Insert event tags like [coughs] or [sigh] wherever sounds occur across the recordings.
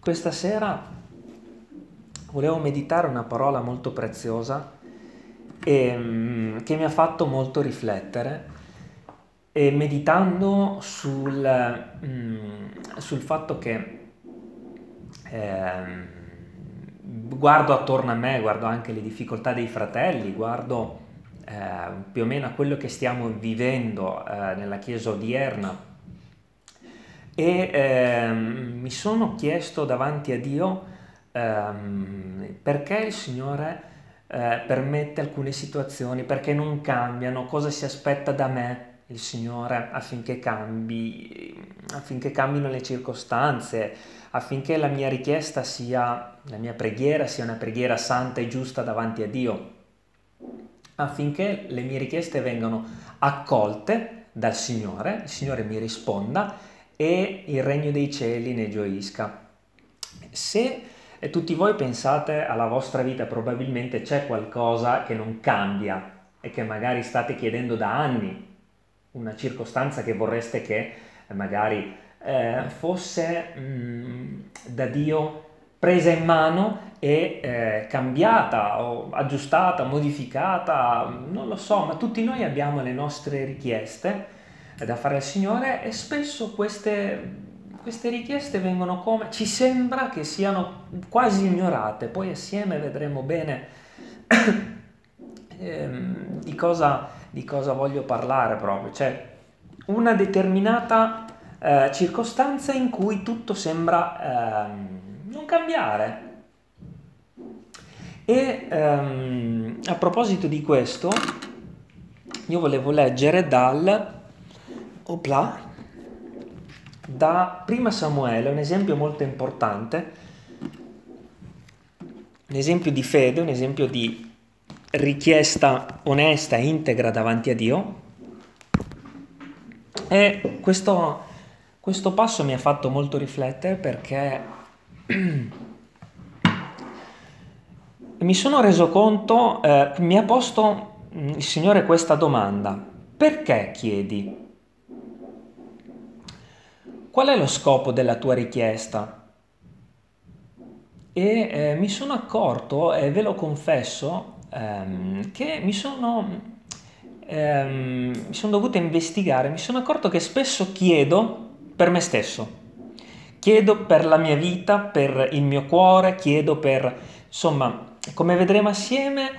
questa sera volevo meditare una parola molto preziosa e, mm, che mi ha fatto molto riflettere e meditando sul, mm, sul fatto che eh, guardo attorno a me, guardo anche le difficoltà dei fratelli, guardo eh, più o meno a quello che stiamo vivendo eh, nella Chiesa odierna e ehm, mi sono chiesto davanti a Dio ehm, perché il Signore eh, permette alcune situazioni, perché non cambiano, cosa si aspetta da me il Signore affinché cambi, affinché cambino le circostanze, affinché la mia richiesta sia, la mia preghiera sia una preghiera santa e giusta davanti a Dio, affinché le mie richieste vengano accolte dal Signore, il Signore mi risponda e il regno dei cieli ne gioisca. Se tutti voi pensate alla vostra vita, probabilmente c'è qualcosa che non cambia e che magari state chiedendo da anni, una circostanza che vorreste che magari eh, fosse mh, mm, da Dio presa in mano e eh, cambiata o aggiustata, modificata, non lo so, ma tutti noi abbiamo le nostre richieste da fare al Signore e spesso queste, queste richieste vengono come, ci sembra che siano quasi ignorate, poi assieme vedremo bene [coughs] ehm, di, cosa, di, cosa, voglio parlare proprio, cioè una determinata eh, circostanza in cui tutto sembra eh, non cambiare. E ehm, a proposito di questo, io volevo leggere dal Opla da prima Samuele, un esempio molto importante, un esempio di fede, un esempio di richiesta onesta e integra davanti a Dio. E questo, questo passo mi ha fatto molto riflettere perché [clears throat] mi sono reso conto, eh, mi ha posto il Signore questa domanda, perché chiedi? Qual è lo scopo della tua richiesta? E eh, mi sono accorto, e ve lo confesso, ehm, che mi sono, ehm, mi sono dovuto investigare, mi sono accorto che spesso chiedo per me stesso, chiedo per la mia vita, per il mio cuore, chiedo per, insomma, come vedremo assieme,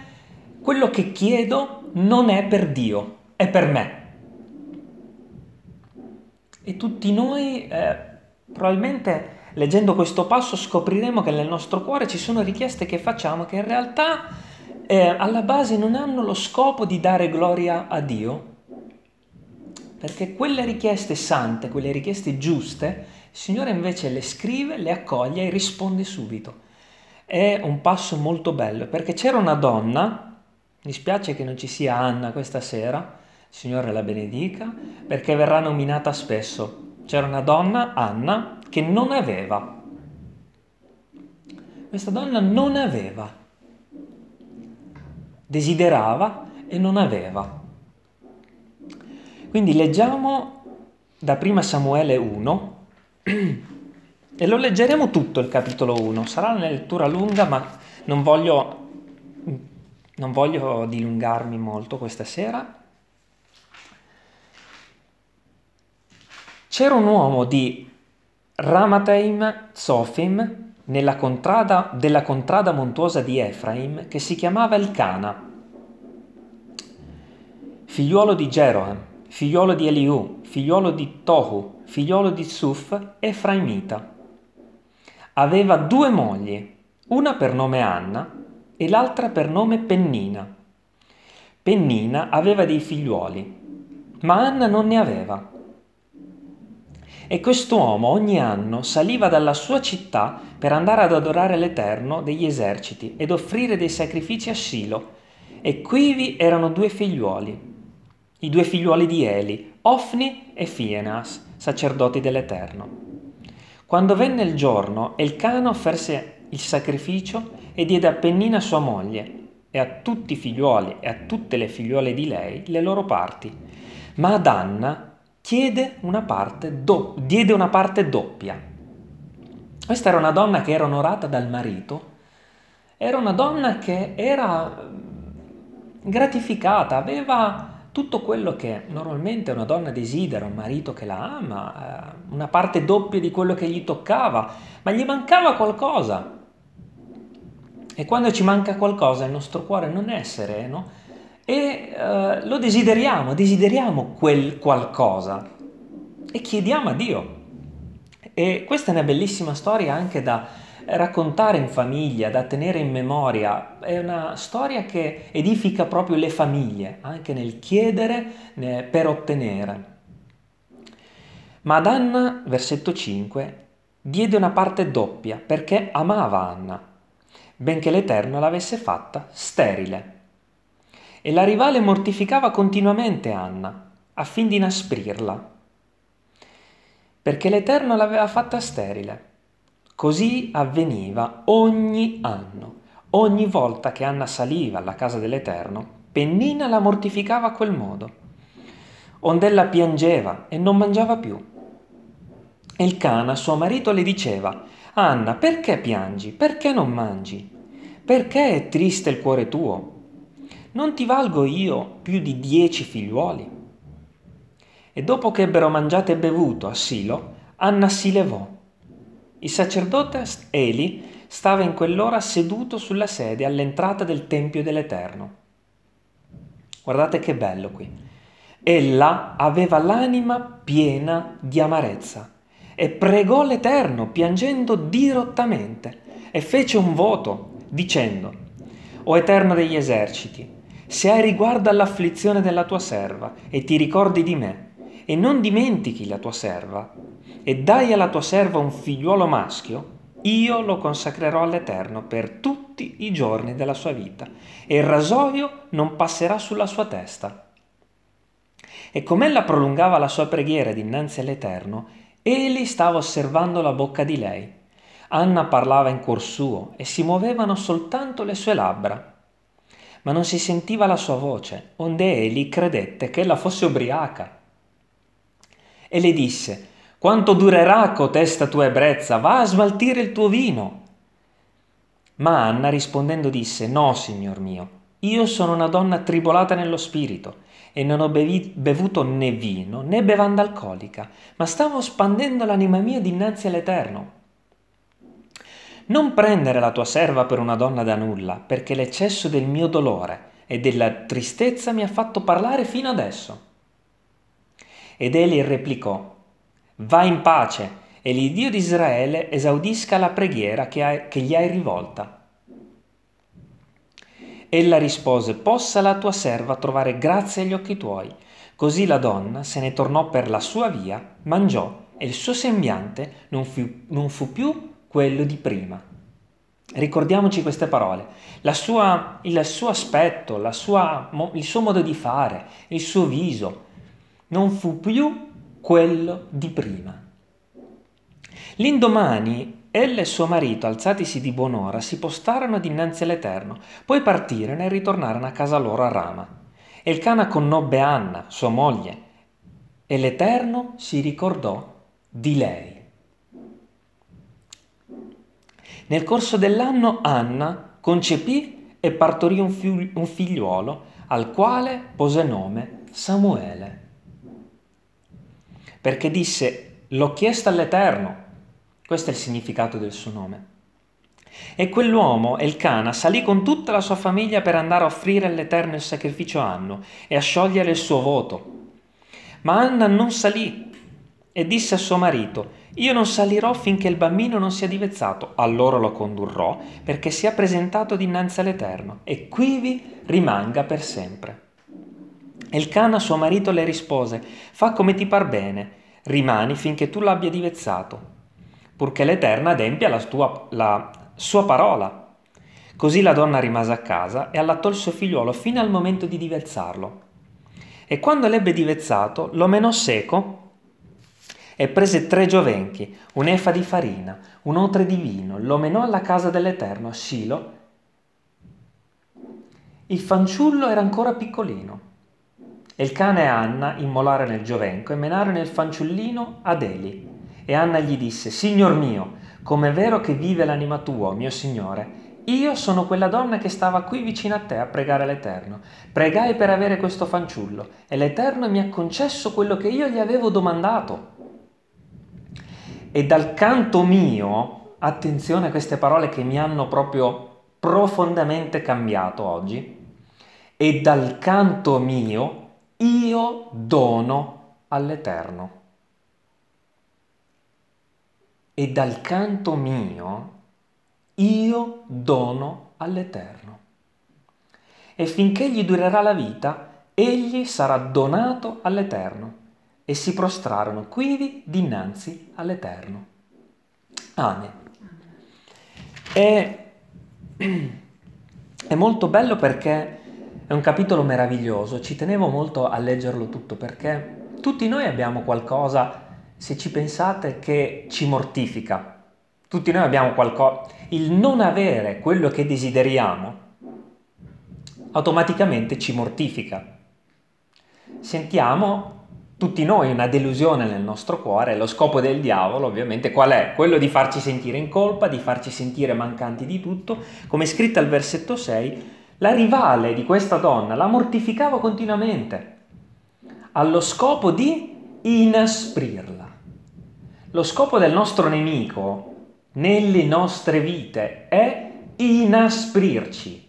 quello che chiedo non è per Dio, è per me. E tutti noi eh, probabilmente leggendo questo passo scopriremo che nel nostro cuore ci sono richieste che facciamo che in realtà eh, alla base non hanno lo scopo di dare gloria a Dio, perché quelle richieste sante, quelle richieste giuste, il Signore invece le scrive, le accoglie e risponde subito. È un passo molto bello, perché c'era una donna, mi spiace che non ci sia Anna questa sera, Signore la benedica, perché verrà nominata spesso. C'era una donna, Anna, che non aveva. Questa donna non aveva. Desiderava e non aveva. Quindi leggiamo da prima Samuele 1 [clears throat] e lo leggeremo tutto il capitolo 1. Sarà una lettura lunga, ma non voglio, non voglio dilungarmi molto questa sera C'era un uomo di Ramateim Zofim nella contrada, della contrada montuosa di Efraim che si chiamava Elcana, figliuolo di Jeroham, figliuolo di Eliù, figliuolo di Tohu, figliuolo di Suf, Efraimita. Aveva due mogli, una per nome Anna e l'altra per nome Pennina. Pennina aveva dei figliuoli, ma Anna non ne aveva. E quest'uomo ogni anno saliva dalla sua città per andare ad adorare l'Eterno degli eserciti ed offrire dei sacrifici a Silo. E quivi erano due figliuoli, i due figliuoli di Eli, Ofni e Fienas, sacerdoti dell'Eterno. Quando venne il giorno, Elcano offerse il sacrificio e diede a Pennina sua moglie e a tutti i figliuoli e a tutte le figliuole di lei le loro parti. Ma ad Anna chiede una parte do- diede una parte doppia. Questa era una donna che era onorata dal marito, era una donna che era gratificata, aveva tutto quello che normalmente una donna desidera, un marito che la ama, eh, una parte doppia di quello che gli toccava, ma gli mancava qualcosa. E quando ci manca qualcosa il nostro cuore non è sereno e eh, lo desideriamo, desideriamo quel qualcosa e chiediamo a Dio. E questa è una bellissima storia anche da raccontare in famiglia, da tenere in memoria, è una storia che edifica proprio le famiglie, anche nel chiedere per ottenere. Ma ad Anna, versetto 5, diede una parte doppia perché amava Anna, benché l'Eterno l'avesse fatta sterile. E la rivale mortificava continuamente Anna, affin di inasprirla, perché l'Eterno l'aveva fatta sterile. Così avveniva ogni anno. Ogni volta che Anna saliva alla casa dell'Eterno, Pennina la mortificava a quel modo. Ondella piangeva e non mangiava più. E il Cana, suo marito, le diceva, Anna, perché piangi? Perché non mangi? Perché è triste il cuore tuo? Non ti valgo io più di dieci figliuoli? E dopo che ebbero mangiato e bevuto a Silo, Anna si levò il sacerdote Eli stava in quell'ora seduto sulla sedia all'entrata del Tempio dell'Eterno. Guardate che bello qui. Ella aveva l'anima piena di amarezza e pregò l'Eterno piangendo dirottamente e fece un voto dicendo, O Eterno degli eserciti, se hai riguardo all'afflizione della tua serva e ti ricordi di me, e non dimentichi la tua serva, e dai alla tua serva un figliuolo maschio, io lo consacrerò all'Eterno per tutti i giorni della sua vita, e il rasoio non passerà sulla sua testa. E com'ella prolungava la sua preghiera dinanzi all'Eterno, egli stava osservando la bocca di lei. Anna parlava in cuor suo e si muovevano soltanto le sue labbra. Ma non si sentiva la sua voce, onde egli credette che ella fosse ubriaca. E le disse, quanto durerà cotesta tua ebbrezza? Va a smaltire il tuo vino. Ma Anna rispondendo disse, No, signor mio, io sono una donna tribolata nello spirito e non ho bevi- bevuto né vino né bevanda alcolica, ma stavo spandendo l'anima mia dinanzi all'Eterno. Non prendere la tua serva per una donna da nulla, perché l'eccesso del mio dolore e della tristezza mi ha fatto parlare fino adesso. Ed egli replicò, Va in pace e l'Iddio di Israele esaudisca la preghiera che, hai, che gli hai rivolta. Ella rispose, possa la tua serva trovare grazia agli occhi tuoi. Così la donna se ne tornò per la sua via, mangiò e il suo sembiante non fu, non fu più quello di prima. Ricordiamoci queste parole. Sua, il suo aspetto, sua, il suo modo di fare, il suo viso non fu più quello di prima. L'indomani ella e suo marito, alzatisi di buon'ora, si postarono dinanzi all'Eterno, poi partirono e ritornarono a casa loro a Rama. E il Cana connobbe Anna, sua moglie, e l'Eterno si ricordò di lei. Nel corso dell'anno Anna concepì e partorì un, figliuolo, al quale pose nome Samuele perché disse l'ho chiesto all'Eterno. Questo è il significato del suo nome. E quell'uomo, Elcana, salì con tutta la sua famiglia per andare a offrire all'Eterno il sacrificio anno e a sciogliere il suo voto. Ma Anna non salì e disse a suo marito, io non salirò finché il bambino non sia divezzato, allora lo condurrò perché sia presentato dinanzi all'Eterno e quivi rimanga per sempre. Elcana suo marito le rispose, fa come ti par bene, rimani finché tu l'abbia divezzato, purché l'Eterna adempia la, tua, la sua parola. Così la donna rimase a casa e allattò il suo figliuolo fino al momento di divezzarlo. E quando l'ebbe divezzato, lo menò seco e prese tre giovenchi, un'efa di farina, un otre di vino, lo menò alla casa dell'Eterno a Silo. Il fanciullo era ancora piccolino e il cane e Anna immolare nel giovenco e menarono il fanciullino ad Eli. E Anna gli disse, Signor mio, come è vero che vive l'anima tua, mio Signore, io sono quella donna che stava qui vicino a te a pregare l'Eterno. Pregai per avere questo fanciullo e l'Eterno mi ha concesso quello che io gli avevo domandato. E dal canto mio, attenzione a queste parole che mi hanno proprio profondamente cambiato oggi, e dal canto mio io dono all'Eterno. E dal canto mio io dono all'Eterno. E finché gli durerà la vita, egli sarà donato all'Eterno. E si prostrarono quivi dinanzi all'Eterno. Amen. E, è molto bello perché è un capitolo meraviglioso, ci tenevo molto a leggerlo tutto perché tutti noi abbiamo qualcosa, se ci pensate, che ci mortifica. Tutti noi abbiamo qualcosa il non avere quello che desideriamo automaticamente ci mortifica. Sentiamo tutti noi una delusione nel nostro cuore, lo scopo del diavolo ovviamente qual è? Quello di farci sentire in colpa, di farci sentire mancanti di tutto, come è scritto al versetto 6, la rivale di questa donna la mortificava continuamente, allo scopo di inasprirla. Lo scopo del nostro nemico nelle nostre vite è inasprirci.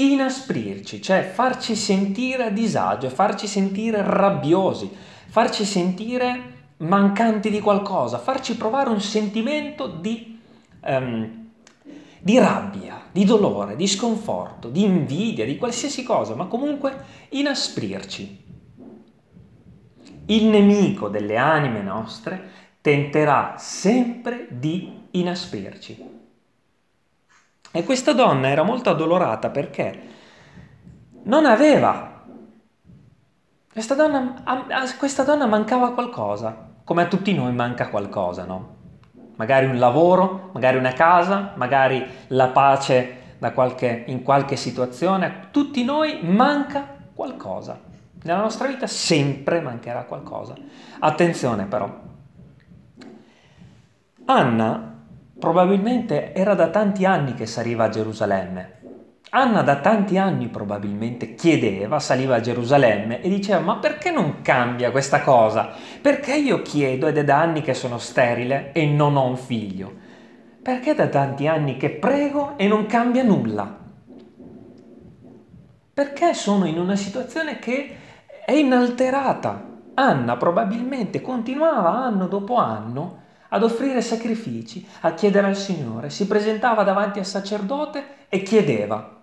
Inasprirci, cioè farci sentire a disagio, farci sentire rabbiosi, farci sentire mancanti di qualcosa, farci provare un sentimento di, um, di rabbia, di dolore, di sconforto, di invidia, di qualsiasi cosa, ma comunque inasprirci. Il nemico delle anime nostre tenterà sempre di inasprirci. E questa donna era molto addolorata perché non aveva. Questa donna, a questa donna mancava qualcosa, come a tutti noi manca qualcosa, no? Magari un lavoro, magari una casa, magari la pace qualche, in qualche situazione. A tutti noi manca qualcosa. Nella nostra vita sempre mancherà qualcosa. Attenzione però, Anna probabilmente era da tanti anni che saliva a Gerusalemme. Anna da tanti anni probabilmente chiedeva, saliva a Gerusalemme e diceva ma perché non cambia questa cosa? Perché io chiedo ed è da anni che sono sterile e non ho un figlio? Perché da tanti anni che prego e non cambia nulla? Perché sono in una situazione che è inalterata? Anna probabilmente continuava anno dopo anno ad offrire sacrifici, a chiedere al Signore, si presentava davanti al sacerdote e chiedeva.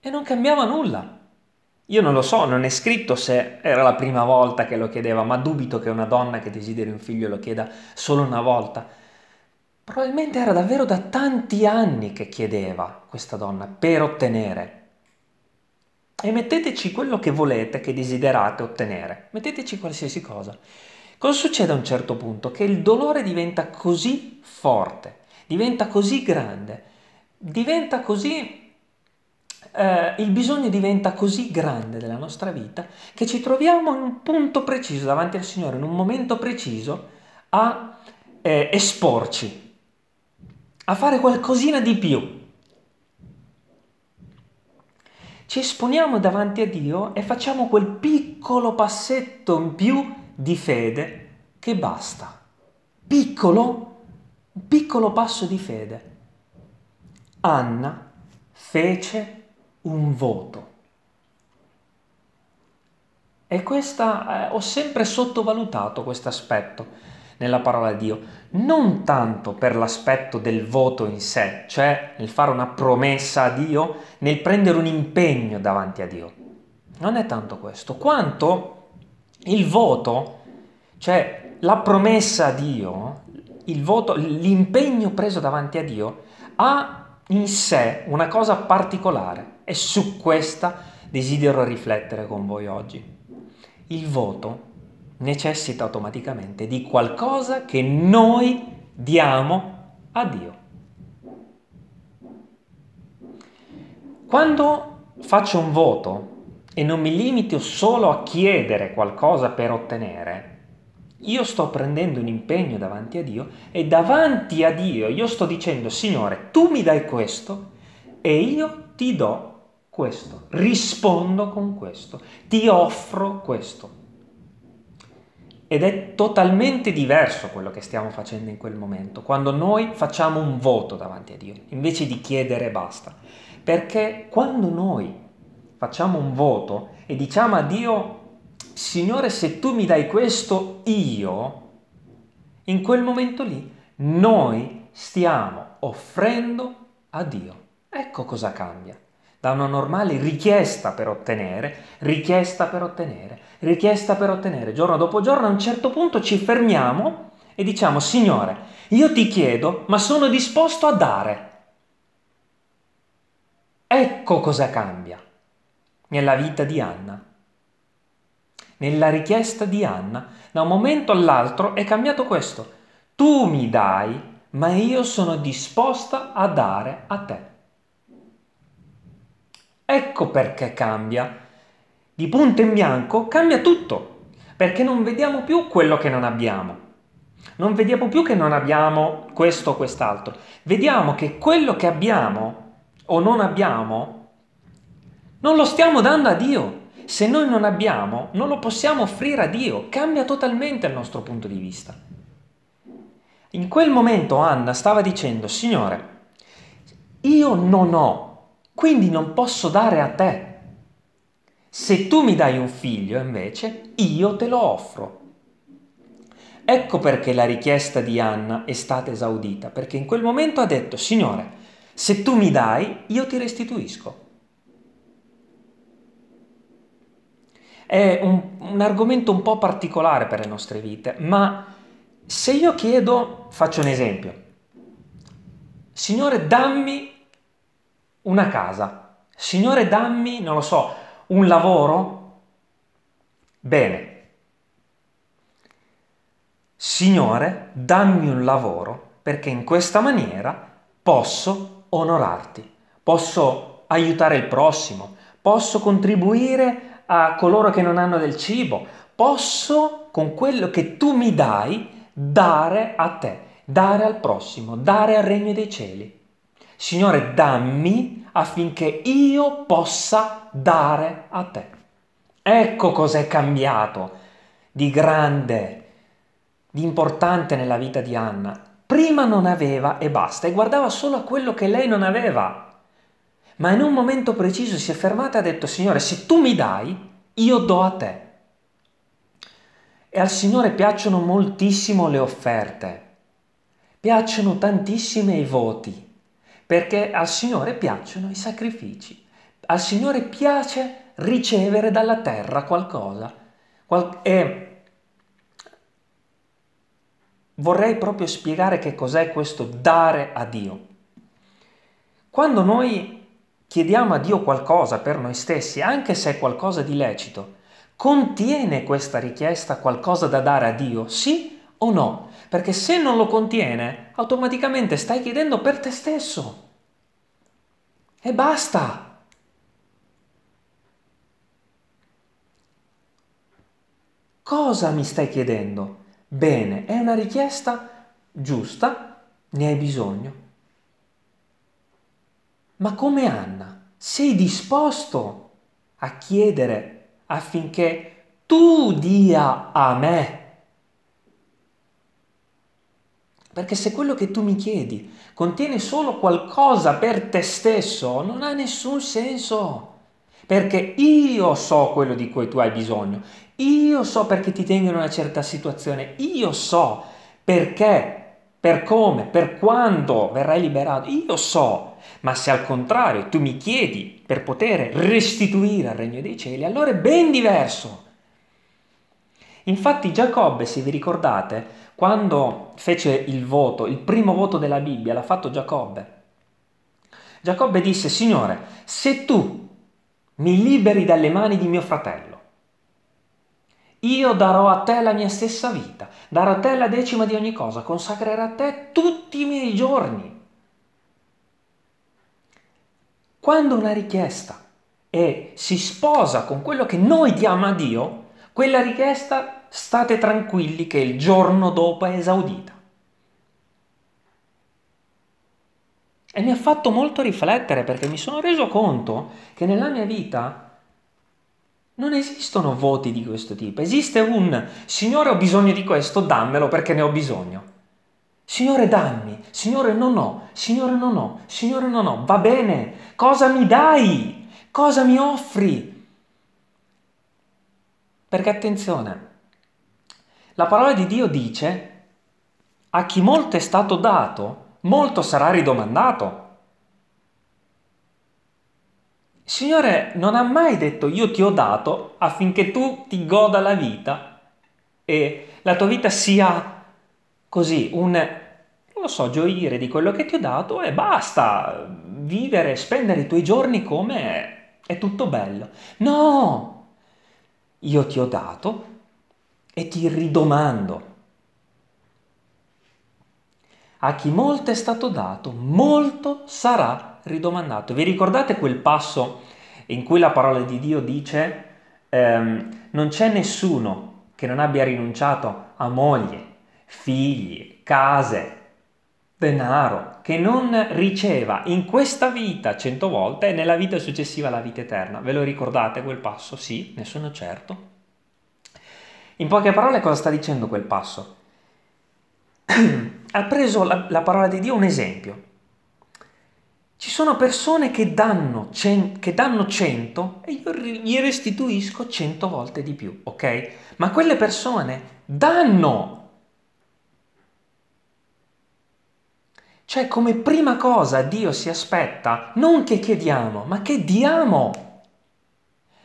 E non cambiava nulla. Io non lo so, non è scritto se era la prima volta che lo chiedeva, ma dubito che una donna che desideri un figlio lo chieda solo una volta. Probabilmente era davvero da tanti anni che chiedeva questa donna per ottenere. E metteteci quello che volete, che desiderate ottenere. Metteteci qualsiasi cosa. Cosa succede a un certo punto? Che il dolore diventa così forte, diventa così grande, diventa così... Eh, il bisogno diventa così grande della nostra vita che ci troviamo in un punto preciso davanti al Signore, in un momento preciso, a eh, esporci, a fare qualcosina di più. Ci esponiamo davanti a Dio e facciamo quel piccolo passetto in più di fede che basta. Piccolo, un piccolo passo di fede. Anna fece un voto. E questa, eh, ho sempre sottovalutato questo aspetto nella parola di Dio, non tanto per l'aspetto del voto in sé, cioè nel fare una promessa a Dio, nel prendere un impegno davanti a Dio. Non è tanto questo, quanto il voto, cioè la promessa a Dio, voto, l'impegno preso davanti a Dio, ha in sé una cosa particolare e su questa desidero riflettere con voi oggi. Il voto necessita automaticamente di qualcosa che noi diamo a Dio. Quando faccio un voto, e non mi limito solo a chiedere qualcosa per ottenere, io sto prendendo un impegno davanti a Dio e davanti a Dio io sto dicendo, Signore, tu mi dai questo e io ti do questo, rispondo con questo, ti offro questo. Ed è totalmente diverso quello che stiamo facendo in quel momento, quando noi facciamo un voto davanti a Dio, invece di chiedere basta. Perché quando noi facciamo un voto e diciamo a Dio, Signore, se tu mi dai questo, io, in quel momento lì, noi stiamo offrendo a Dio. Ecco cosa cambia. Da una normale richiesta per ottenere, richiesta per ottenere, richiesta per ottenere, giorno dopo giorno, a un certo punto ci fermiamo e diciamo, Signore, io ti chiedo, ma sono disposto a dare. Ecco cosa cambia nella vita di Anna nella richiesta di Anna, da un momento all'altro è cambiato questo. Tu mi dai, ma io sono disposta a dare a te. Ecco perché cambia. Di punto in bianco cambia tutto, perché non vediamo più quello che non abbiamo. Non vediamo più che non abbiamo questo o quest'altro. Vediamo che quello che abbiamo o non abbiamo non lo stiamo dando a Dio se noi non abbiamo, non lo possiamo offrire a Dio, cambia totalmente il nostro punto di vista. In quel momento Anna stava dicendo, Signore, io non ho, quindi non posso dare a te. Se tu mi dai un figlio, invece, io te lo offro. Ecco perché la richiesta di Anna è stata esaudita, perché in quel momento ha detto, Signore, se tu mi dai, io ti restituisco. È un, un argomento un po' particolare per le nostre vite, ma se io chiedo, faccio un esempio, Signore dammi una casa, Signore dammi, non lo so, un lavoro, bene, Signore dammi un lavoro perché in questa maniera posso onorarti, posso aiutare il prossimo, posso contribuire a coloro che non hanno del cibo, posso con quello che tu mi dai dare a te, dare al prossimo, dare al regno dei cieli. Signore, dammi affinché io possa dare a te. Ecco cos'è cambiato di grande, di importante nella vita di Anna. Prima non aveva e basta, e guardava solo a quello che lei non aveva ma in un momento preciso si è fermata e ha detto, Signore, se tu mi dai, io do a te. E al Signore piacciono moltissimo le offerte, piacciono tantissimo i voti, perché al Signore piacciono i sacrifici, al Signore piace ricevere dalla terra qualcosa. e vorrei proprio spiegare che cos'è questo dare a Dio. Quando noi chiediamo a Dio qualcosa per noi stessi, anche se è qualcosa di lecito, contiene questa richiesta qualcosa da dare a Dio? Sì o no? Perché se non lo contiene, automaticamente stai chiedendo per te stesso. E basta. Cosa mi stai chiedendo? Bene, è una richiesta giusta, ne hai bisogno. Ma come Anna, sei disposto a chiedere affinché tu dia a me? Perché se quello che tu mi chiedi contiene solo qualcosa per te stesso, non ha nessun senso. Perché io so quello di cui tu hai bisogno, io so perché ti tengo in una certa situazione, io so perché, per come, per quando verrai liberato, io so ma se al contrario tu mi chiedi per poter restituire al regno dei cieli, allora è ben diverso. Infatti Giacobbe, se vi ricordate, quando fece il voto, il primo voto della Bibbia, l'ha fatto Giacobbe. Giacobbe disse, Signore, se tu mi liberi dalle mani di mio fratello, io darò a te la mia stessa vita, darò a te la decima di ogni cosa, consacrerò a te tutti i miei giorni. Quando una richiesta è, si sposa con quello che noi diamo a Dio, quella richiesta state tranquilli che il giorno dopo è esaudita. E mi ha fatto molto riflettere perché mi sono reso conto che nella mia vita non esistono voti di questo tipo. Esiste un Signore ho bisogno di questo, dammelo perché ne ho bisogno. Signore dammi, Signore non ho, Signore non ho, Signore non ho. Va bene, cosa mi dai? Cosa mi offri? Perché attenzione, la parola di Dio dice a chi molto è stato dato, molto sarà ridomandato. Signore non ha mai detto io ti ho dato affinché tu ti goda la vita e la tua vita sia così, un, lo so, gioire di quello che ti ho dato e basta, vivere, spendere i tuoi giorni come è, è tutto bello. No! Io ti ho dato e ti ridomando a chi molto è stato dato, molto sarà ridomandato. Vi ricordate quel passo in cui la parola di Dio dice ehm, non c'è nessuno che non abbia rinunciato a moglie, figli, case, denaro, che non riceva in questa vita cento volte e nella vita successiva la vita eterna. Ve lo ricordate quel passo? Sì, ne sono certo. In poche parole cosa sta dicendo quel passo? [clears throat] ha preso la, la, parola di Dio un esempio. Ci sono persone che danno, cen, che danno 100 e io gli restituisco 100 volte di più, ok? Ma quelle persone danno. Cioè come prima cosa Dio si aspetta non che chiediamo, ma che diamo.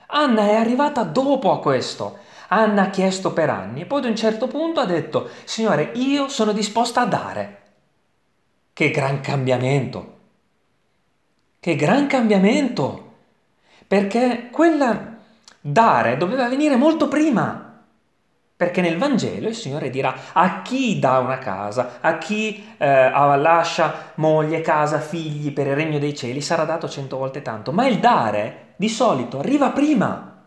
Anna è arrivata dopo a questo. Anna ha chiesto per anni e poi ad un certo punto ha detto, Signore, io sono disposta a dare. Che gran cambiamento! Che gran cambiamento! Perché quella dare doveva venire molto prima. Perché nel Vangelo il Signore dirà a chi dà una casa, a chi eh, lascia moglie, casa, figli per il regno dei cieli sarà dato cento volte tanto. Ma il dare di solito arriva prima.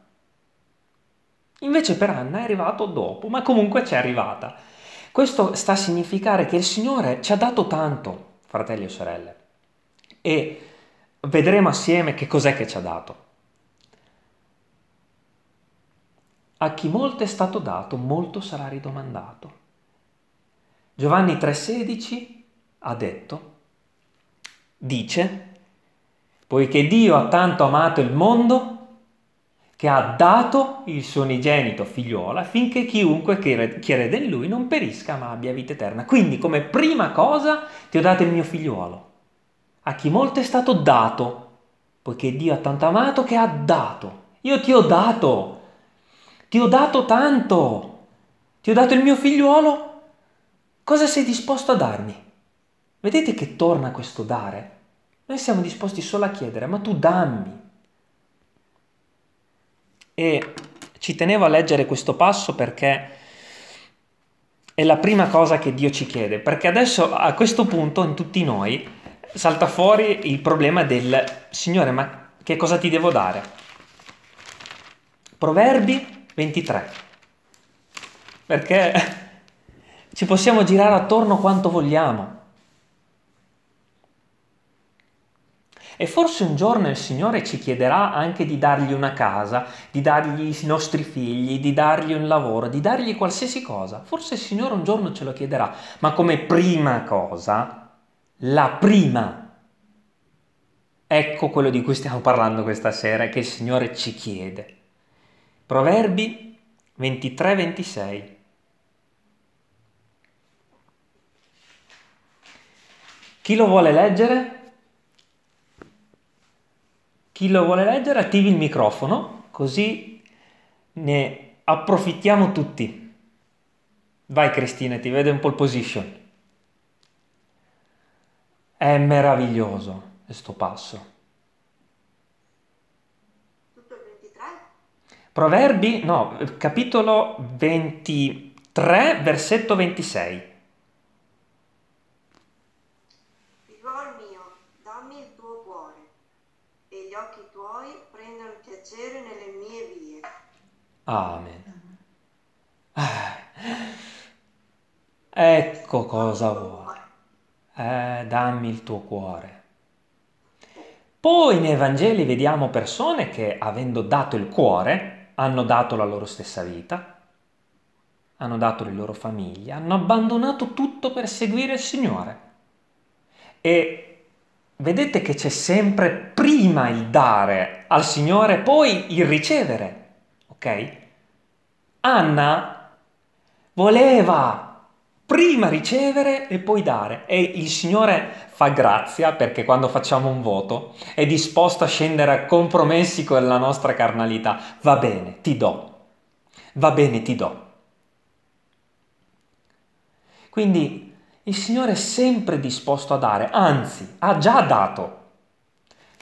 Invece per Anna è arrivato dopo, ma comunque c'è arrivata. Questo sta a significare che il Signore ci ha dato tanto, fratelli e sorelle, e vedremo assieme che cos'è che ci ha dato. A chi molto è stato dato, molto sarà ridomandato. Giovanni 3:16 ha detto, dice, poiché Dio ha tanto amato il mondo che ha dato il suo unigenito figliuolo affinché chiunque crede in lui non perisca ma abbia vita eterna. Quindi come prima cosa ti ho dato il mio figliuolo. A chi molto è stato dato, poiché Dio ha tanto amato che ha dato. Io ti ho dato, ti ho dato tanto, ti ho dato il mio figliuolo. Cosa sei disposto a darmi? Vedete che torna questo dare? Noi siamo disposti solo a chiedere, ma tu dammi. E ci tenevo a leggere questo passo perché è la prima cosa che Dio ci chiede, perché adesso a questo punto in tutti noi salta fuori il problema del Signore, ma che cosa ti devo dare? Proverbi 23. Perché ci possiamo girare attorno quanto vogliamo. E forse un giorno il Signore ci chiederà anche di dargli una casa, di dargli i nostri figli, di dargli un lavoro, di dargli qualsiasi cosa. Forse il Signore un giorno ce lo chiederà, ma come prima cosa, la prima. Ecco quello di cui stiamo parlando questa sera, che il Signore ci chiede. Proverbi 23-26. Chi lo vuole leggere? Chi lo vuole leggere attivi il microfono, così ne approfittiamo tutti. Vai Cristina, ti vedo in pole position. È meraviglioso questo passo. Tutto il 23? Proverbi, no, capitolo 23, versetto 26. piacere nelle mie vie. Amen. ecco cosa vuoi. Eh, dammi il tuo cuore. Poi nei Vangeli vediamo persone che, avendo dato il cuore, hanno dato la loro stessa vita, hanno dato le loro famiglie, hanno abbandonato tutto per seguire il Signore. E vedete che c'è sempre prima il dare al Signore, poi il ricevere, ok? Anna voleva prima ricevere e poi dare. E il Signore fa grazia perché quando facciamo un voto è disposto a scendere a compromessi con la nostra carnalità. Va bene, ti do. Va bene, ti do. Quindi il Signore è sempre disposto a dare, anzi, ha già dato.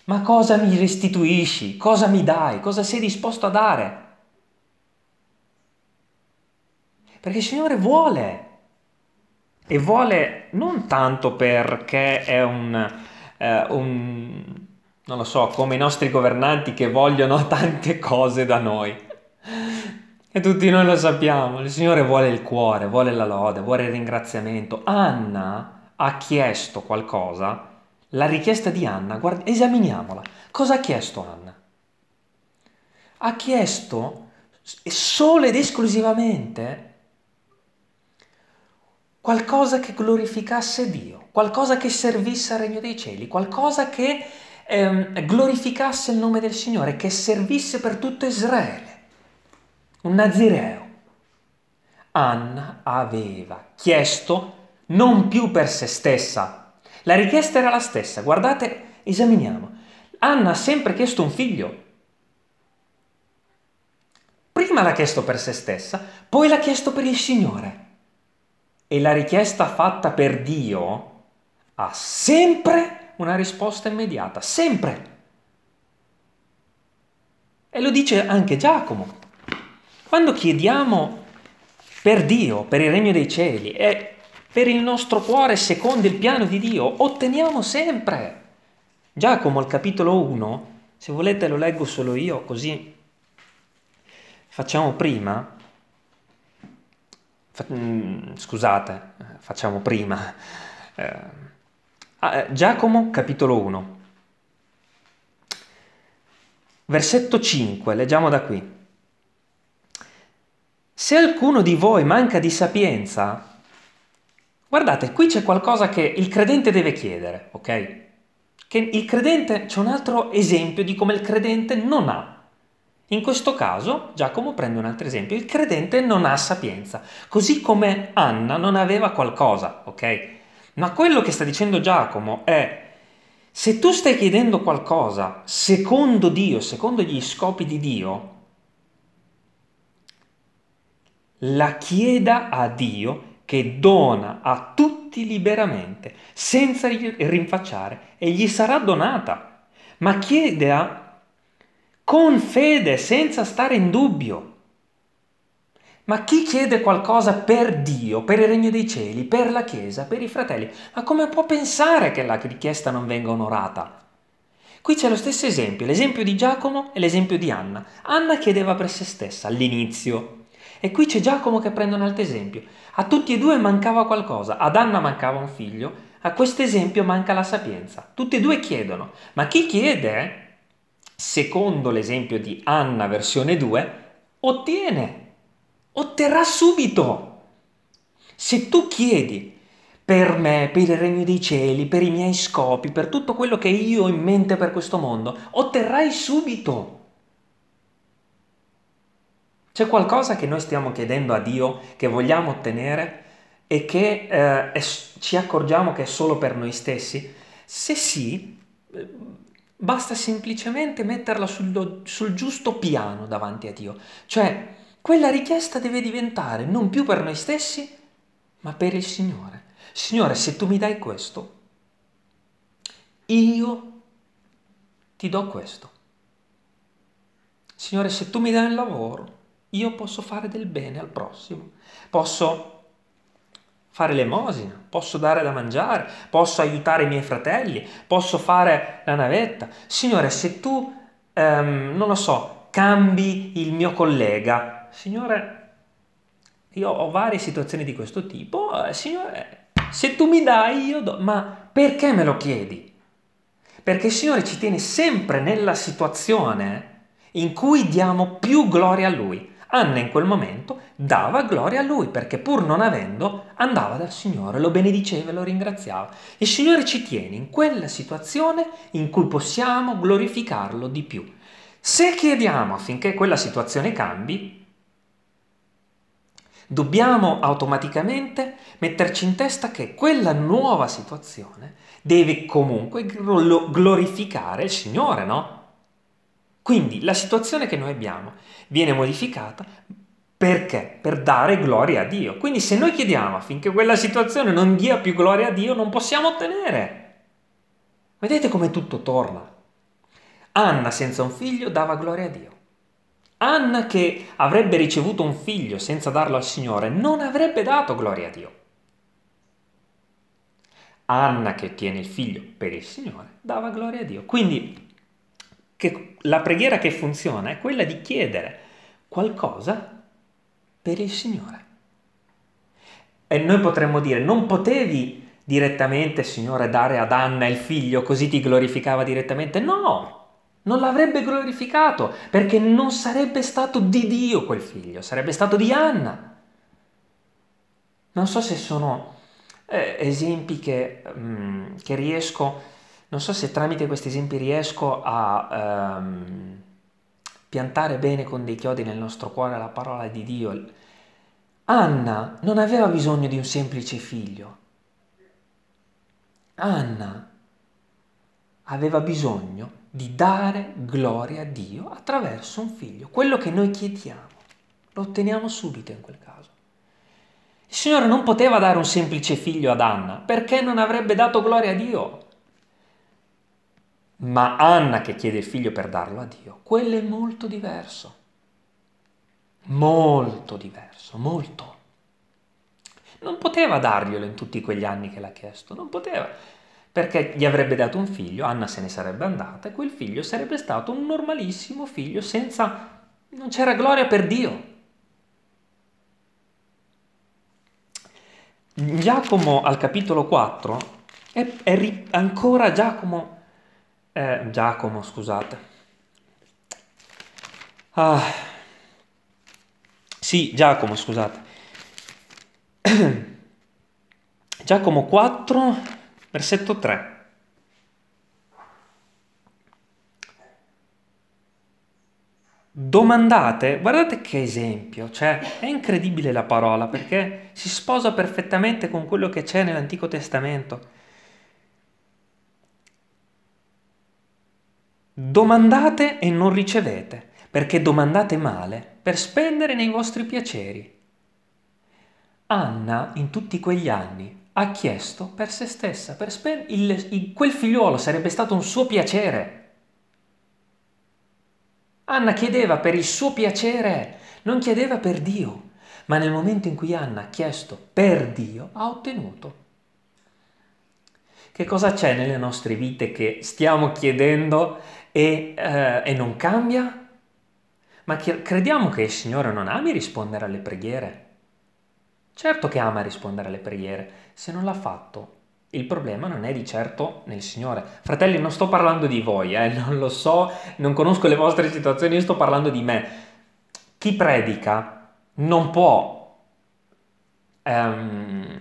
Ma cosa mi restituisci? Cosa mi dai? Cosa sei disposto a dare? Perché il Signore vuole e vuole non tanto perché è un, eh, un, non lo so, come i nostri governanti che vogliono [laughs] tante cose da noi. E tutti noi lo sappiamo, il Signore vuole il cuore, vuole la lode, vuole il ringraziamento. Anna ha chiesto qualcosa, la richiesta di Anna, guarda, esaminiamola. Cosa ha chiesto Anna? Ha chiesto solo ed esclusivamente qualcosa che glorificasse Dio, qualcosa che servisse al regno dei cieli, qualcosa che ehm, glorificasse il nome del Signore, che servisse per tutto Israele. Un nazireo. Anna aveva chiesto non più per se stessa. La richiesta era la stessa. Guardate, esaminiamo. Anna ha sempre chiesto un figlio. Prima l'ha chiesto per se stessa, poi l'ha chiesto per il Signore. E la richiesta fatta per Dio ha sempre una risposta immediata, sempre. E lo dice anche Giacomo. Quando chiediamo per Dio, per il regno dei cieli e per il nostro cuore secondo il piano di Dio, otteniamo sempre. Giacomo al capitolo 1, se volete lo leggo solo io, così facciamo prima. Mm, scusate, facciamo prima. Eh, ah, eh, Giacomo capitolo 1. Versetto 5, leggiamo da qui. Se alcuno di voi manca di sapienza, guardate, qui c'è qualcosa che il credente deve chiedere, ok? Che il credente, c'è un altro esempio di come il credente non ha in questo caso Giacomo prende un altro esempio, il credente non ha sapienza, così come Anna non aveva qualcosa, ok? Ma quello che sta dicendo Giacomo è, se tu stai chiedendo qualcosa secondo Dio, secondo gli scopi di Dio, la chieda a Dio che dona a tutti liberamente, senza rinfacciare, e gli sarà donata. Ma chieda con fede, senza stare in dubbio. Ma chi chiede qualcosa per Dio, per il regno dei cieli, per la Chiesa, per i fratelli, ma come può pensare che la richiesta non venga onorata? Qui c'è lo stesso esempio, l'esempio di Giacomo e l'esempio di Anna. Anna chiedeva per se stessa all'inizio. E qui c'è Giacomo che prende un altro esempio. A tutti e due mancava qualcosa. Ad Anna mancava un figlio, a questo esempio manca la sapienza. Tutti e due chiedono. Ma chi chiede secondo l'esempio di Anna versione 2, ottiene, otterrà subito. Se tu chiedi per me, per il regno dei cieli, per i miei scopi, per tutto quello che io ho in mente per questo mondo, otterrai subito. C'è qualcosa che noi stiamo chiedendo a Dio, che vogliamo ottenere e che eh, è, ci accorgiamo che è solo per noi stessi? Se sì, Basta semplicemente metterla sul, sul giusto piano davanti a Dio. Cioè, quella richiesta deve diventare non più per noi stessi, ma per il Signore. Signore, se tu mi dai questo, io ti do questo. Signore, se tu mi dai un lavoro, io posso fare del bene al prossimo. Posso fare l'emosina, posso dare da mangiare, posso aiutare i miei fratelli, posso fare la navetta. Signore, se tu, ehm, non lo so, cambi il mio collega, Signore, Io ho varie situazioni di questo tipo, eh, Signore, se tu mi dai io do, ma perché me lo chiedi? Perché il Signore ci tiene sempre nella situazione in cui diamo più gloria a Lui. Anna in quel momento dava gloria a Lui perché pur non avendo andava dal Signore, lo benediceva e lo ringraziava. Il Signore ci tiene in quella situazione in cui possiamo glorificarlo di più. Se chiediamo affinché quella situazione cambi, dobbiamo automaticamente metterci in testa che quella nuova situazione deve comunque glorificare il Signore, no? Quindi la situazione che noi abbiamo viene modificata perché? Per dare gloria a Dio. Quindi se noi chiediamo affinché quella situazione non dia più gloria a Dio, non possiamo ottenere. Vedete come tutto torna. Anna senza un figlio dava gloria a Dio. Anna che avrebbe ricevuto un figlio senza darlo al Signore non avrebbe dato gloria a Dio. Anna che ottiene il figlio per il Signore dava gloria a Dio. Quindi che la preghiera che funziona è quella di chiedere qualcosa per il Signore. E noi potremmo dire, non potevi direttamente, Signore, dare ad Anna il figlio così ti glorificava direttamente? No, non l'avrebbe glorificato perché non sarebbe stato di Dio quel figlio, sarebbe stato di Anna. Non so se sono eh, esempi che, mm, che, riesco, non so se tramite questi esempi riesco a ehm, piantare bene con dei chiodi nel nostro cuore la parola di Dio. Anna non aveva bisogno di un semplice figlio. Anna aveva bisogno di dare gloria a Dio attraverso un figlio. Quello che noi chiediamo lo otteniamo subito in quel caso. Il Signore non poteva dare un semplice figlio ad Anna perché non avrebbe dato gloria a Dio. Ma Anna che chiede il figlio per darlo a Dio, quello è molto diverso. Molto diverso, molto. Non poteva darglielo in tutti quegli anni che l'ha chiesto, non poteva perché gli avrebbe dato un figlio, Anna se ne sarebbe andata e quel figlio sarebbe stato un normalissimo figlio senza... non c'era gloria per Dio. Giacomo al capitolo 4 è, è ancora Giacomo, eh, Giacomo scusate, ah, sì Giacomo scusate, [clears throat] Giacomo 4 Versetto 3. Domandate, guardate che esempio, cioè è incredibile la parola perché si sposa perfettamente con quello che c'è nell'Antico Testamento. Domandate e non ricevete, perché domandate male per spendere nei vostri piaceri. Anna, in tutti quegli anni, ha chiesto per se stessa, per spen- il, il, quel figliuolo sarebbe stato un suo piacere. Anna chiedeva per il suo piacere, non chiedeva per Dio, ma nel momento in cui Anna ha chiesto per Dio, ha ottenuto. Che cosa c'è nelle nostre vite che stiamo chiedendo e, eh, e non cambia? Ma crediamo che il Signore non ami rispondere alle preghiere? Certo che ama rispondere alle preghiere, se non l'ha fatto il problema non è di certo nel Signore. Fratelli, non sto parlando di voi, eh, [laughs] non lo so, non conosco le vostre situazioni, io sto parlando di me. Chi predica non può ehm,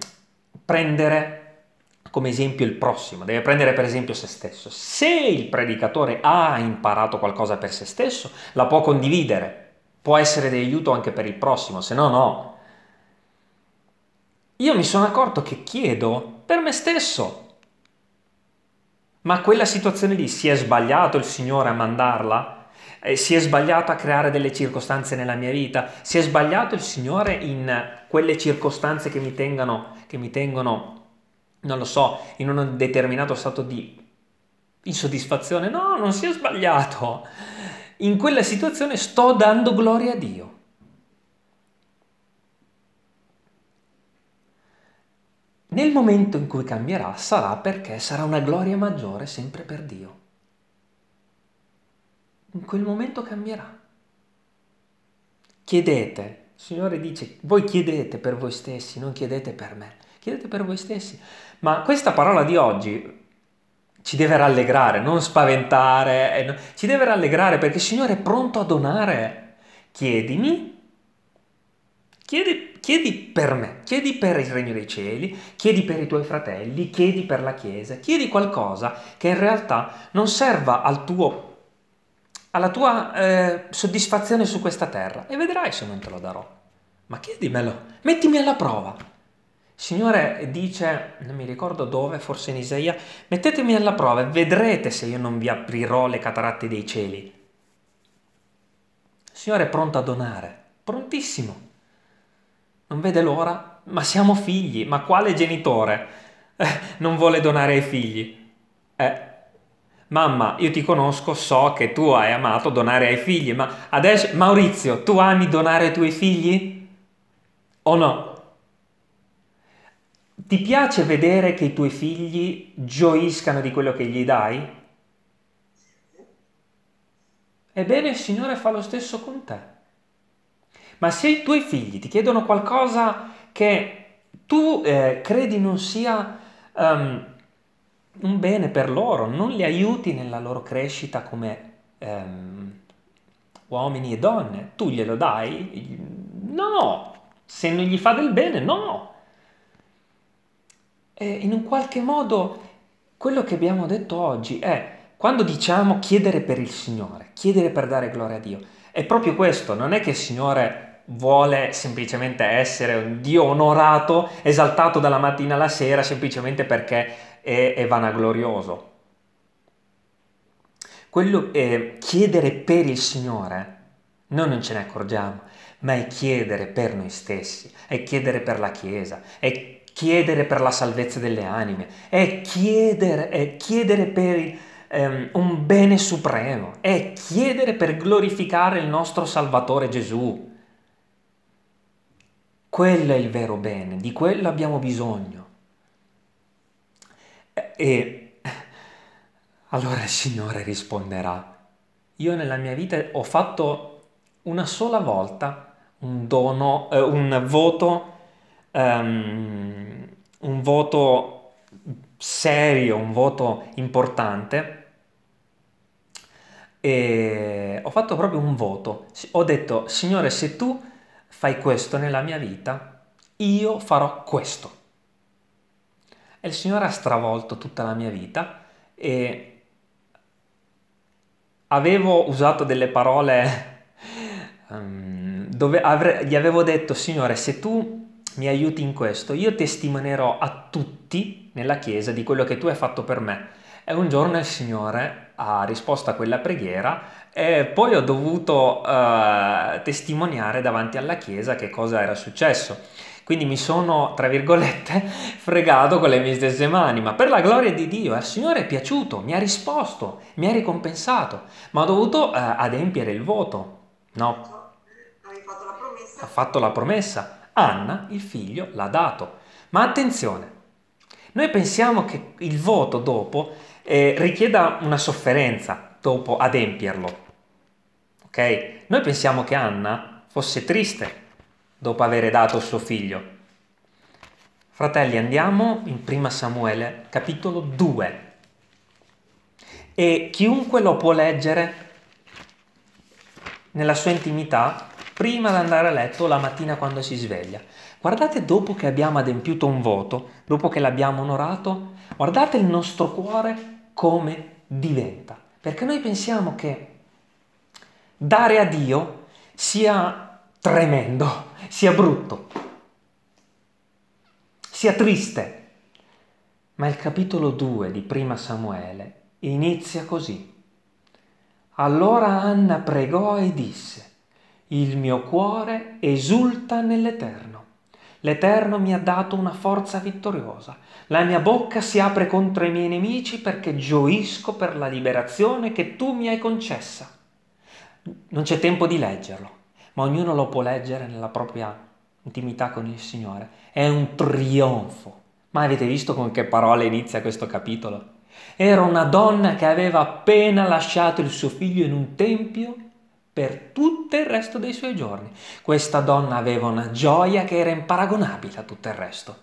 prendere come esempio il prossimo, deve prendere per esempio se stesso. Se il predicatore ha imparato qualcosa per se stesso, la può condividere, può essere di aiuto anche per il prossimo, se no no io mi sono accorto che chiedo per me stesso. Ma quella situazione lì si è sbagliato il Signore a mandarla? Eh, si è sbagliato a creare delle circostanze nella mia vita? Si è sbagliato il Signore in quelle circostanze che mi tengano, che mi tengono non lo so, in un determinato stato di insoddisfazione? No, non si è sbagliato. In quella situazione sto dando gloria a Dio. Nel momento in cui cambierà sarà perché sarà una gloria maggiore sempre per Dio. In quel momento cambierà. Chiedete Signore dice, voi chiedete per voi stessi, non chiedete per me, chiedete per voi stessi. Ma questa parola di oggi ci deve rallegrare, non spaventare, ci deve rallegrare perché il Signore è pronto a donare. Chiedimi, chiedi, chiedi per me, chiedi per il regno dei cieli, chiedi per i tuoi fratelli, chiedi per la Chiesa, chiedi qualcosa che in realtà non serva al tuo alla tua eh, soddisfazione su questa terra e vedrai se non te lo darò. Ma chiedimelo, mettimi alla prova. Signore dice, non mi ricordo dove, forse in Isaia, mettetemi alla prova e vedrete se io non vi aprirò le cataratte dei cieli. Signore è pronto a donare, prontissimo. Non vede l'ora, ma siamo figli, ma quale genitore [laughs] non vuole donare ai figli? Eh, Mamma, io ti conosco, so che tu hai amato donare ai figli, ma adesso, Maurizio, tu ami donare ai tuoi figli? O no? Ti piace vedere che i tuoi figli gioiscano di quello che gli dai? Ebbene, il Signore fa lo stesso con te. Ma se i tuoi figli ti chiedono qualcosa che tu eh, credi non sia um, un bene per loro, non li aiuti nella loro crescita come ehm, uomini e donne. Tu glielo dai? No, se non gli fa del bene, no. E in un qualche modo quello che abbiamo detto oggi è quando diciamo chiedere per il Signore, chiedere per dare gloria a Dio, è proprio questo, non è che il Signore vuole semplicemente essere un Dio onorato, esaltato dalla mattina alla sera semplicemente perché è, è vanaglorioso. Quello è chiedere per il Signore, noi non ce ne accorgiamo, ma è chiedere per noi stessi, è chiedere per la Chiesa, è chiedere per la salvezza delle anime, è chiedere, è chiedere per um, un bene supremo, è chiedere per glorificare il nostro Salvatore Gesù. Quello è il vero bene, di quello abbiamo bisogno. E allora il Signore risponderà, io nella mia vita ho fatto una sola volta un dono, eh, un voto, um, un voto serio, un voto importante. E ho fatto proprio un voto. Ho detto, Signore, se tu fai questo nella mia vita, io farò questo. E il Signore ha stravolto tutta la mia vita e avevo usato delle parole um, [laughs] dove avre- gli avevo detto, Signore, se tu mi aiuti in questo, io testimonerò a tutti nella Chiesa di quello che tu hai fatto per me. E un giorno il Signore ha risposto a quella preghiera e poi ho dovuto uh, testimoniare davanti alla Chiesa che cosa era successo. Quindi mi sono, tra virgolette, [laughs] fregato con le mie stesse mani, ma per la gloria di Dio, al Signore è piaciuto, mi ha risposto, mi ha ricompensato, ma ho dovuto eh, adempiere il voto. No. Fatto ha fatto la promessa. Anna, il figlio, l'ha dato. Ma attenzione, noi pensiamo che il voto dopo eh, richieda una sofferenza dopo adempierlo. Ok? Noi pensiamo che Anna fosse triste dopo aver dato suo figlio. Fratelli, andiamo in 1 Samuele, capitolo 2. E chiunque lo può leggere nella sua intimità prima di andare a letto la mattina quando si sveglia. Guardate dopo che abbiamo adempiuto un voto, dopo che l'abbiamo onorato, guardate il nostro cuore come diventa. Perché noi pensiamo che dare a Dio sia tremendo, sia brutto, sia triste. Ma il capitolo 2 di Prima Samuele inizia così. Allora Anna pregò e disse, il mio cuore esulta nell'Eterno. L'Eterno mi ha dato una forza vittoriosa. La mia bocca si apre contro i miei nemici perché gioisco per la liberazione che tu mi hai concessa. Non c'è tempo di leggerlo ma ognuno lo può leggere nella propria intimità con il Signore. È un trionfo. Ma avete visto con che parole inizia questo capitolo? Era una donna che aveva appena lasciato il suo figlio in un tempio per tutto il resto dei suoi giorni. Questa donna aveva una gioia che era imparagonabile a tutto il resto.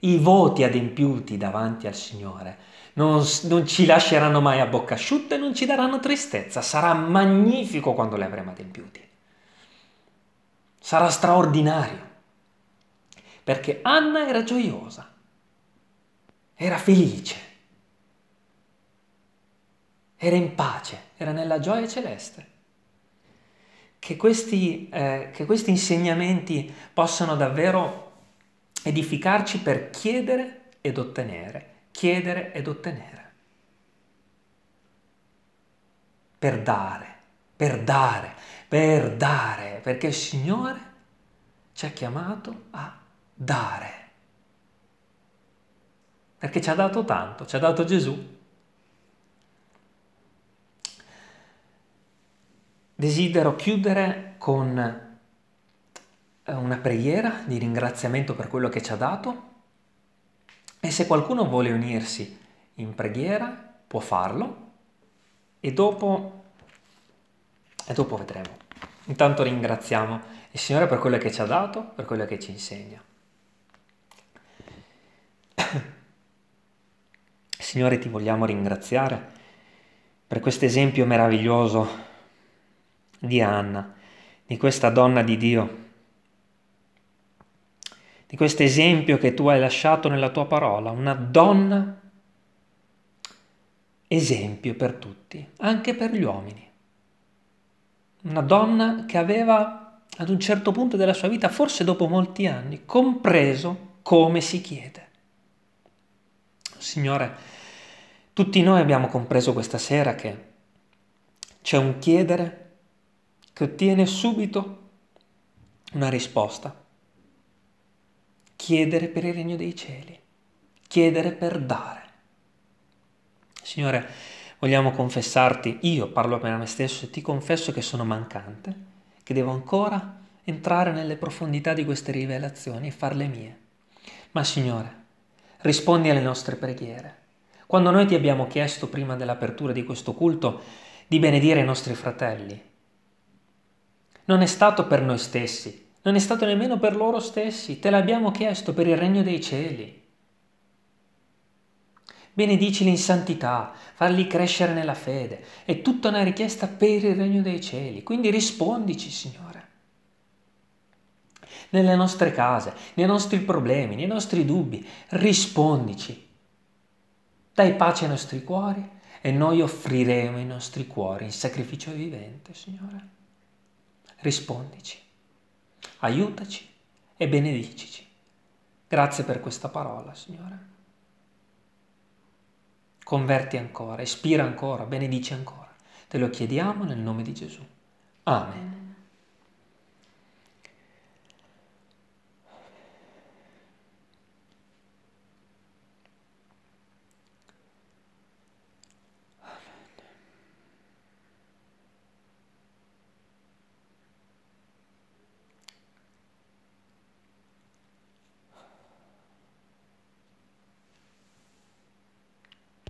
I voti adempiuti davanti al Signore non, non, ci lasceranno mai a bocca asciutta e non ci daranno tristezza. Sarà magnifico quando li avremo adempiuti. Sarà straordinario. Perché Anna era gioiosa, era felice, era in pace, era nella gioia celeste. Che questi, eh, che questi insegnamenti possano davvero edificarci per chiedere ed ottenere chiedere ed ottenere. Per dare, per dare, per dare, perché il Signore ci ha chiamato a dare. Perché ci ha dato tanto, ci ha dato Gesù. Desidero chiudere con eh, una preghiera di ringraziamento per quello che ci ha dato e se qualcuno vuole unirsi in preghiera, può farlo e dopo, e dopo vedremo. Intanto ringraziamo il Signore per quello che ci ha dato, per quello che ci insegna. [coughs] Signore, ti vogliamo ringraziare per questo esempio meraviglioso di Anna, di questa donna di Dio di questo esempio che tu hai lasciato nella tua parola, una donna esempio per tutti, anche per gli uomini. Una donna che aveva ad un certo punto della sua vita, forse dopo molti anni, compreso come si chiede. Signore, tutti noi abbiamo compreso questa sera che c'è un chiedere che ottiene subito una risposta chiedere per il regno dei cieli, chiedere per dare. Signore, vogliamo confessarti, io parlo per me stesso e ti confesso che sono mancante, che devo ancora entrare nelle profondità di queste rivelazioni e farle mie. Ma Signore, rispondi alle nostre preghiere. Quando noi ti abbiamo chiesto prima dell'apertura di questo culto di benedire i nostri fratelli, non è stato per noi stessi, non è stato nemmeno per loro stessi, te l'abbiamo chiesto per il regno dei cieli. Benedicili in santità, farli crescere nella fede, è tutta una richiesta per il regno dei cieli, quindi rispondici, Signore. Nelle nostre case, nei nostri problemi, nei nostri dubbi, rispondici. Dai pace ai nostri cuori e noi offriremo i nostri cuori in sacrificio vivente, Signore. Rispondici aiutaci e benedicici. Grazie per questa parola, Signore. Converti ancora, ispira ancora, benedici ancora. Te lo chiediamo nel nome di Gesù. Amen.